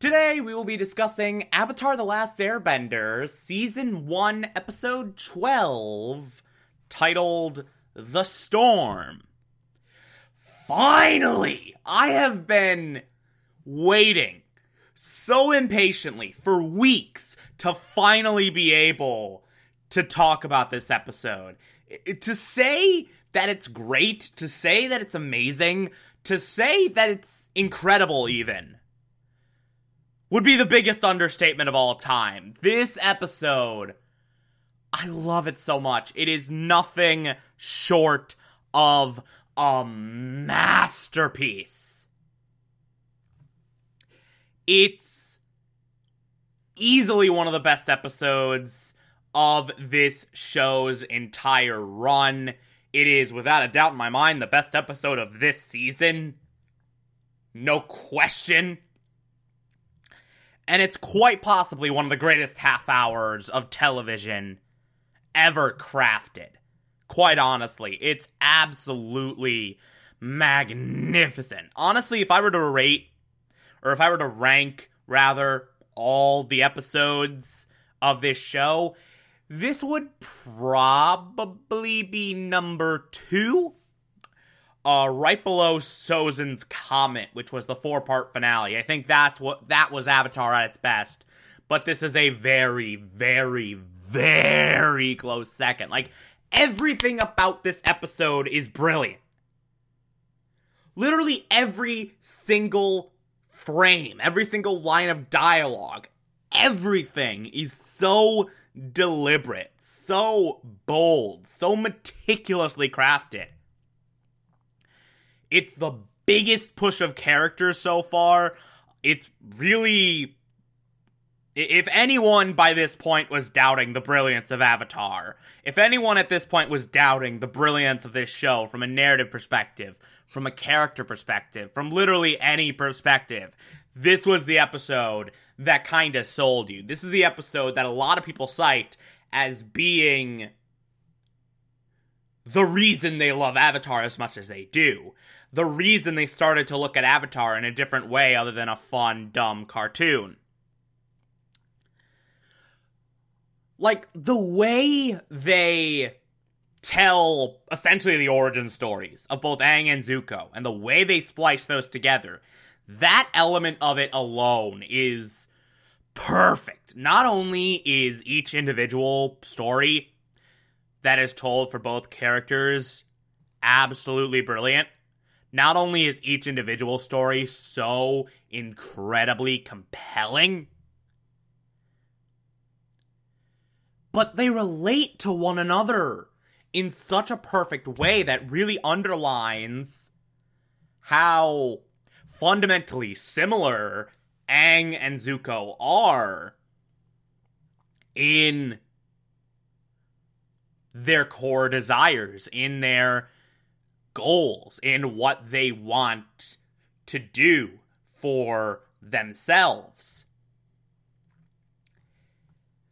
Today we will be discussing Avatar The Last Airbender, Season 1, Episode 12, titled The Storm. Finally! I have been waiting so impatiently for weeks to finally be able to talk about this episode. To say that it's great, to say that it's amazing, to say that it's incredible, even would be the biggest understatement of all time. This episode, I love it so much. It is nothing short of a masterpiece. It's easily one of the best episodes of this show's entire run. It is, without a doubt in my mind, the best episode of this season. No question and it's quite possibly one of the greatest half hours of television ever crafted. Quite honestly, it's absolutely magnificent. Honestly, if I were to rate, or if I were to rank, rather, all the episodes of this show, this would probably be number two uh, right below Sozin's Comet, which was the four part finale. I think that's what that was Avatar at its best. But this is a very, very, very close second. Like everything about this episode is brilliant. Literally every single frame, every single line of dialogue, everything is so deliberate, so bold, so meticulously crafted. It's the biggest push of characters so far. It's really. If anyone by this point was doubting the brilliance of Avatar, if anyone at this point was doubting the brilliance of this show from a narrative perspective, from a character perspective, from literally any perspective, this was the episode that kind of sold you. This is the episode that a lot of people cite as being the reason they love Avatar as much as they do. The reason they started to look at Avatar in a different way other than a fun, dumb cartoon. Like, the way they tell essentially the origin stories of both Aang and Zuko, and the way they splice those together, that element of it alone is perfect. Not only is each individual story that is told for both characters absolutely brilliant. Not only is each individual story so incredibly compelling, but they relate to one another in such a perfect way that really underlines how fundamentally similar Aang and Zuko are in their core desires, in their goals, and what they want to do for themselves.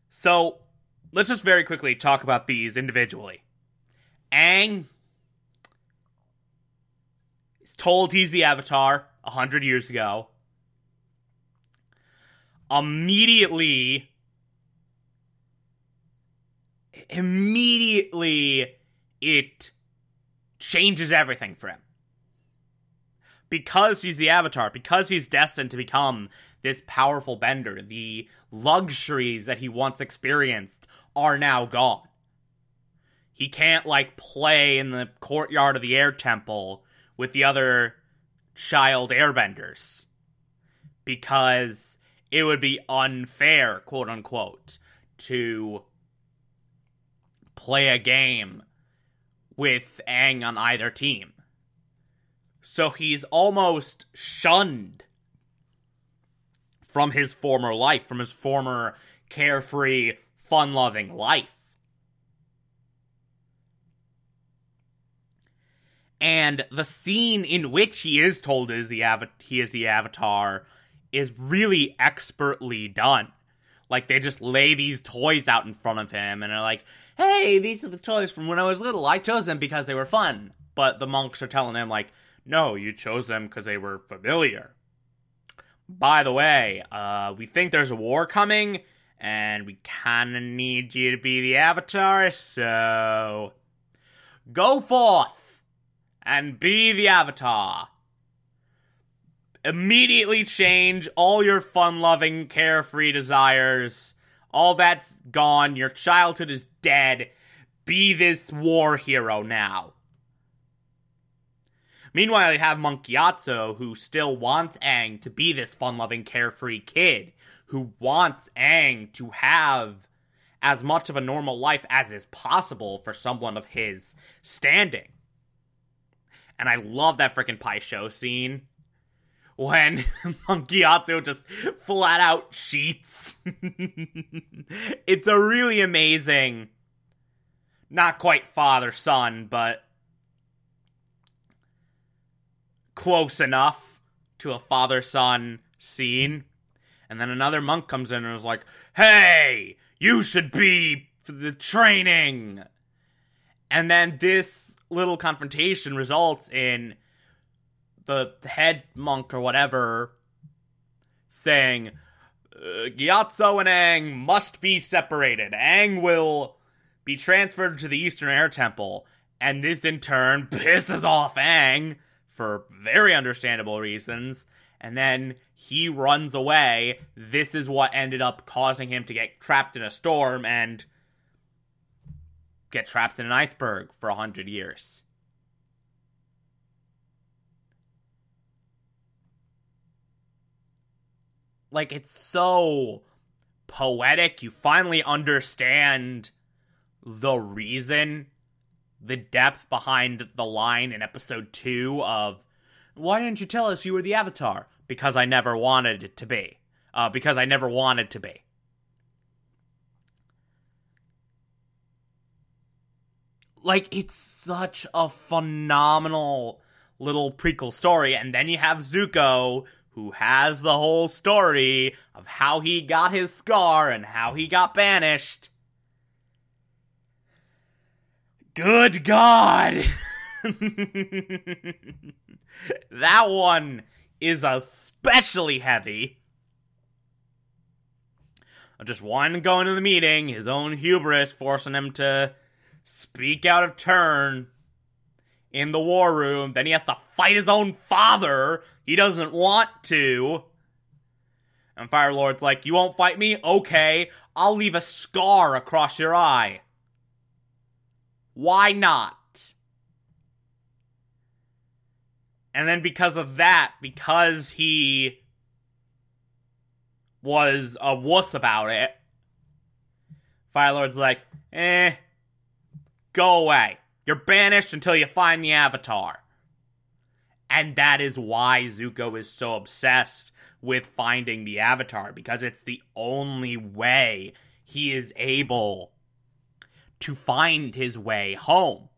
So, let's just very quickly talk about these individually. Aang is told he's the Avatar a hundred years ago. Immediately immediately it changes everything for him. Because he's the Avatar, because he's destined to become this powerful bender, the luxuries that he once experienced are now gone. he can't like play in the courtyard of the air temple with the other child airbenders because it would be unfair, quote unquote, to play a game with Aang on either team. So he's almost shunned from his former life, from his former carefree, fun loving life. And the scene in which he is told is the av- he is the avatar is really expertly done. Like they just lay these toys out in front of him and are like, "Hey, these are the toys from when I was little. I chose them because they were fun." But the monks are telling him like, "No, you chose them because they were familiar." By the way, uh, we think there's a war coming, and we kind of need you to be the avatar, so go forth and be the avatar. Immediately change all your fun loving, carefree desires. All that's gone. Your childhood is dead. Be this war hero now. Meanwhile, you have Monk Gyatso, who still wants Aang to be this fun loving, carefree kid, who wants Aang to have as much of a normal life as is possible for someone of his standing. And I love that freaking Pai Sho scene when Monk Gyatso just flat out cheats. it's a really amazing, not quite father son, but close enough to a father son scene. And then another monk comes in and is like, hey, you should be for the training. And then this little confrontation results in the head monk or whatever saying, uh, Gyatso and Aang must be separated. Aang will be transferred to the Eastern Air Temple. And this in turn pisses off Aang for very understandable reasons. And then he runs away. This is what ended up causing him to get trapped in a storm and get trapped in an iceberg for a hundred years. Like, it's so poetic. You finally understand the reason the depth behind the line in episode two of why didn't you tell us you were the avatar? Because i never wanted it to be. Uh, because i never wanted to be. Like it's such a phenomenal little prequel story. And then you have zuko who has the whole story of how he got his scar and how he got banished Good God! that one is especially heavy. Just one going to the meeting, his own hubris forcing him to speak out of turn in the war room. Then he has to fight his own father. He doesn't want to. And Fire Lord's like, You won't fight me? Okay, I'll leave a scar across your eye. Why not? And then because of that, because he was a wuss about it, Firelord's like, eh, go away. You're banished until you find the Avatar. And that is why Zuko is so obsessed with finding the Avatar, because it's the only way he is able to find his way home.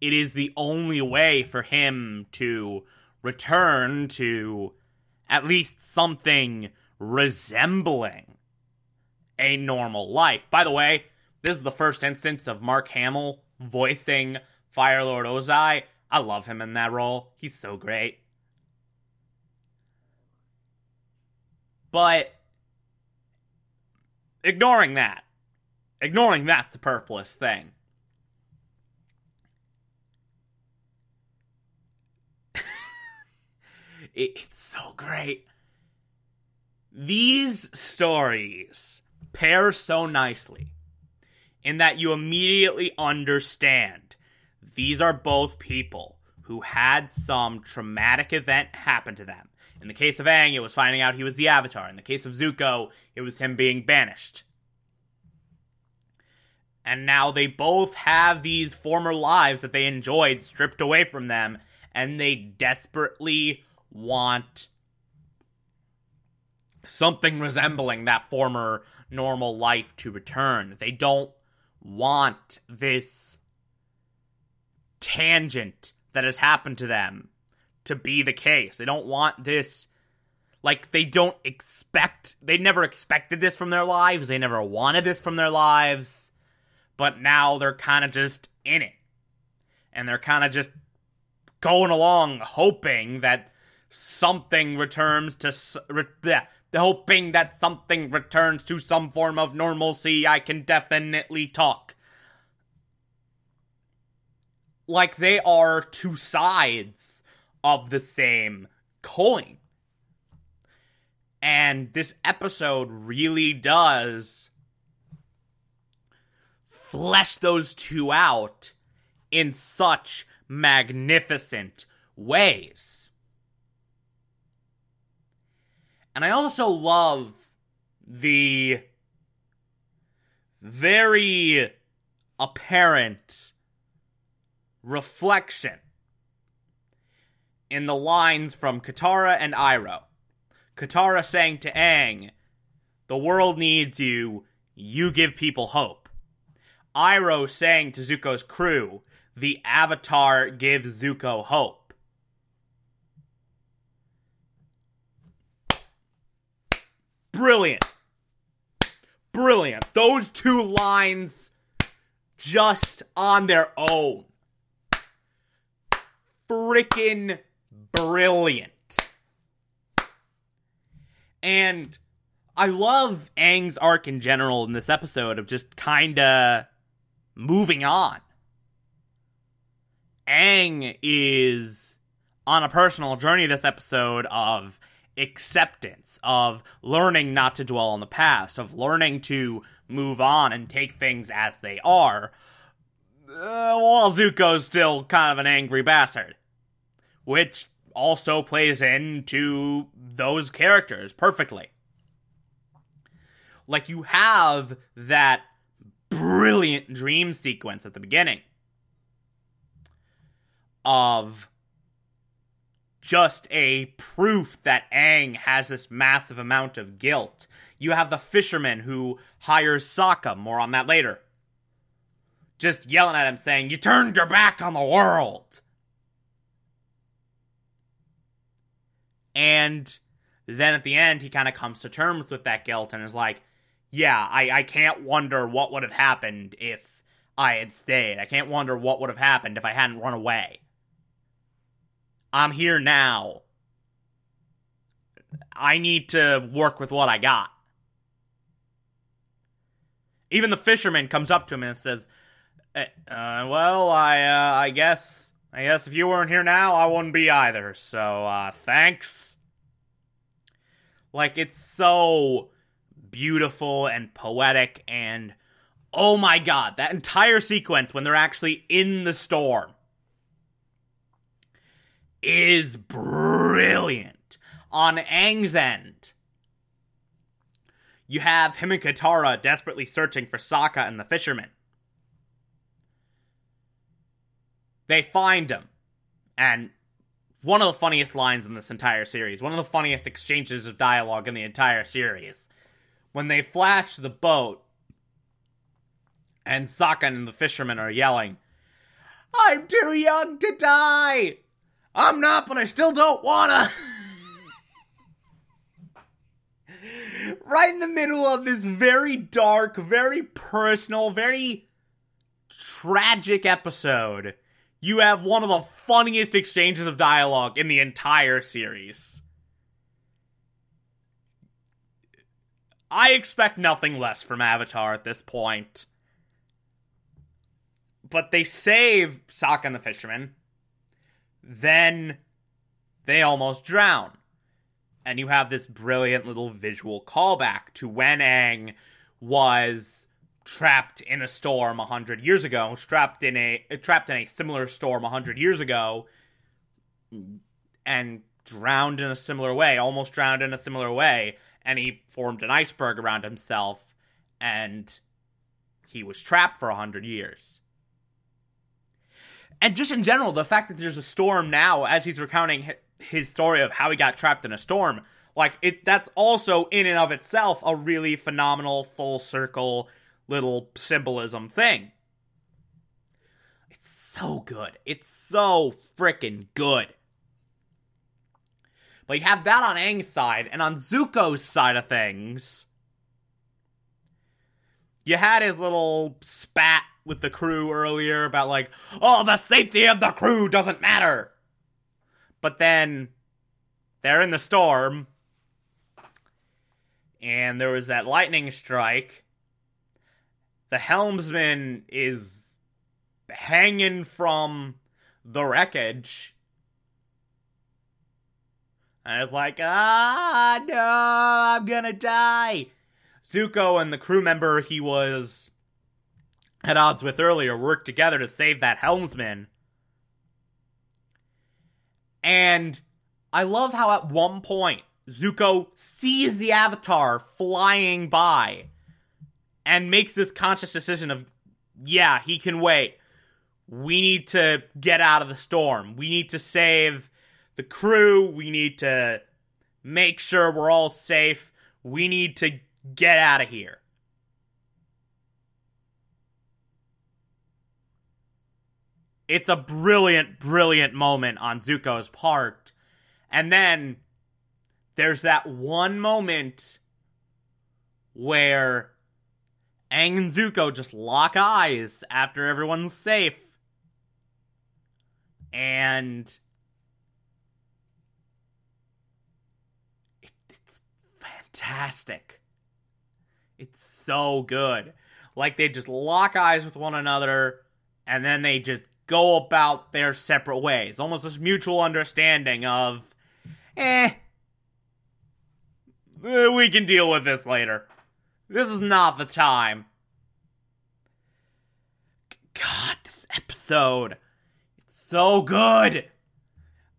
It is the only way for him to return to at least something resembling a normal life. By the way, this is the first instance of Mark Hamill voicing Firelord Ozai. I love him in that role. He's so great. But ignoring that, ignoring that superfluous thing. it's so great. These stories pair so nicely in that you immediately understand these are both people who had some traumatic event happen to them. In the case of Aang, it was finding out he was the Avatar. In the case of Zuko, it was him being banished. And now they both have these former lives that they enjoyed stripped away from them, and they desperately want something resembling that former normal life to return. They don't want this tangent that has happened to them to be the case. They don't want this like they don't expect they never expected this from their lives. They never wanted this from their lives. But now they're kind of just in it. And they're kind of just going along hoping that something returns to re- hoping that something returns to some form of normalcy. I can definitely talk like they are two sides of the same coin. And this episode really does flesh those two out in such magnificent ways. And I also love the very apparent reflection in the lines from Katara and Iroh. Katara saying to Aang, The world needs you, you give people hope. Iroh saying to Zuko's crew, The Avatar gives Zuko hope. Brilliant. Brilliant. Those two lines just on their own freaking brilliant. And I love Aang's arc in general in this episode of just kind of moving on. Aang is on a personal journey this episode of acceptance, of learning not to dwell on the past, of learning to move on and take things as they are, uh, while Zuko's still kind of an angry bastard. Which also plays into those characters perfectly. Like, you have that brilliant dream sequence at the beginning of just a proof that Aang has this massive amount of guilt. You have the fisherman who hires Sokka, more on that later just yelling at him saying, You turned your back on the world. And then at the end, he kind of comes to terms with that guilt and is like, Yeah, I, I can't wonder what would have happened if I had stayed. I can't wonder what would have happened if I hadn't run away. I'm here now. I need to work with what I got. Even the fisherman comes up to him and says, uh, well, I uh, I guess I guess if you weren't here now, I wouldn't be either. So uh, thanks. Like it's so beautiful and poetic and oh my god, that entire sequence when they're actually in the storm is brilliant. On Aang's end, you have him and Katara desperately searching for Sokka and the fisherman. They find him. And one of the funniest lines in this entire series, one of the funniest exchanges of dialogue in the entire series, when they flash the boat and Sokka and the fisherman are yelling, I'm too young to die! I'm not, but I still don't wanna! right in the middle of this very dark, very personal, very tragic episode you have one of the funniest exchanges of dialogue in the entire series. I expect nothing less from Avatar at this point. But they save Sokka and the fisherman. Then they almost drown. And you have this brilliant little visual callback to when Aang was trapped in a storm a hundred years ago, trapped in a uh, trapped in a similar storm a hundred years ago, and drowned in a similar way, almost drowned in a similar way, and he formed an iceberg around himself, and he was trapped for a hundred years. And just in general, the fact that there's a storm now, as he's recounting his story of how he got trapped in a storm, like it, that's also in and of itself a really phenomenal full circle little symbolism thing. It's so good. It's so freaking good. But you have that on Aang's side, and on Zuko's side of things, you had his little spat with the crew earlier about, like, oh, the safety of the crew doesn't matter. But then they're in the storm, and there was that lightning strike. The helmsman is hanging from the wreckage and it's like, ah, no, I'm gonna die. Zuko and the crew member he was at odds with earlier worked together to save that helmsman. And I love how at one point Zuko sees the Avatar flying by and makes this conscious decision of, yeah, he can wait. We need to get out of the storm. We need to save the crew. We need to make sure we're all safe. We need to get out of here. It's a brilliant, brilliant moment on Zuko's part. And then there's that one moment where Aang and Zuko just lock eyes after everyone's safe. And it's fantastic. It's so good. Like they just lock eyes with one another and then they just go about their separate ways. Almost this mutual understanding of, eh, eh we can deal with this later. This is not the time. God, this episode. It's so good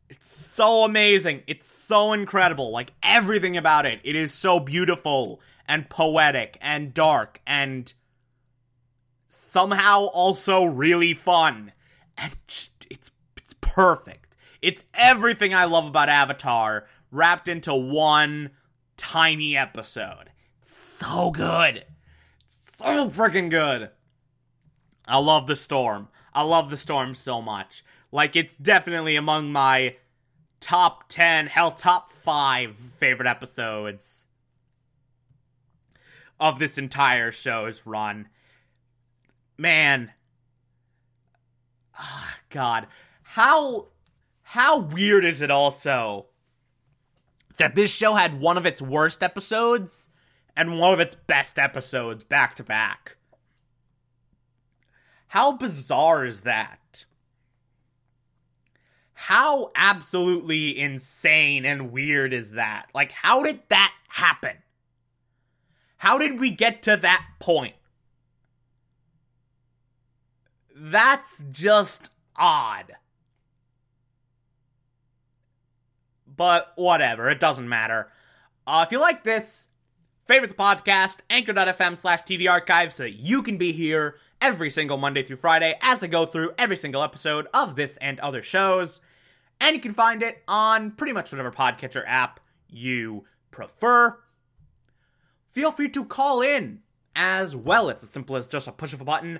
It's so amazing. It's so incredible. Like everything about it. It is so beautiful and poetic and dark and somehow also really fun. And just, it's it's perfect. It's everything I love about Avatar wrapped into one tiny episode. So good. So freaking good. I love the storm. I love the storm so much. Like it's definitely among my top 10, hell, top 5 favorite episodes of this entire show's run. Man. Oh, God. How how weird is it also that this show had one of its worst episodes and one of its best episodes back to back? How bizarre is that? How absolutely insane and weird is that? Like, how did that happen? How did we get to that point? That's just odd. But whatever, it doesn't matter. Uh, if you like this, favorite the podcast, anchor.fm slash TV archive so that you can be here every single Monday through Friday as I go through every single episode of this and other shows. And you can find it on pretty much whatever podcatcher app you prefer. Feel free to call in as well. It's as simple as just a push of a button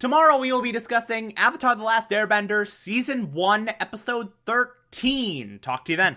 Tomorrow we will be discussing Avatar The Last Airbender Season 1, Episode 13. Talk to you then.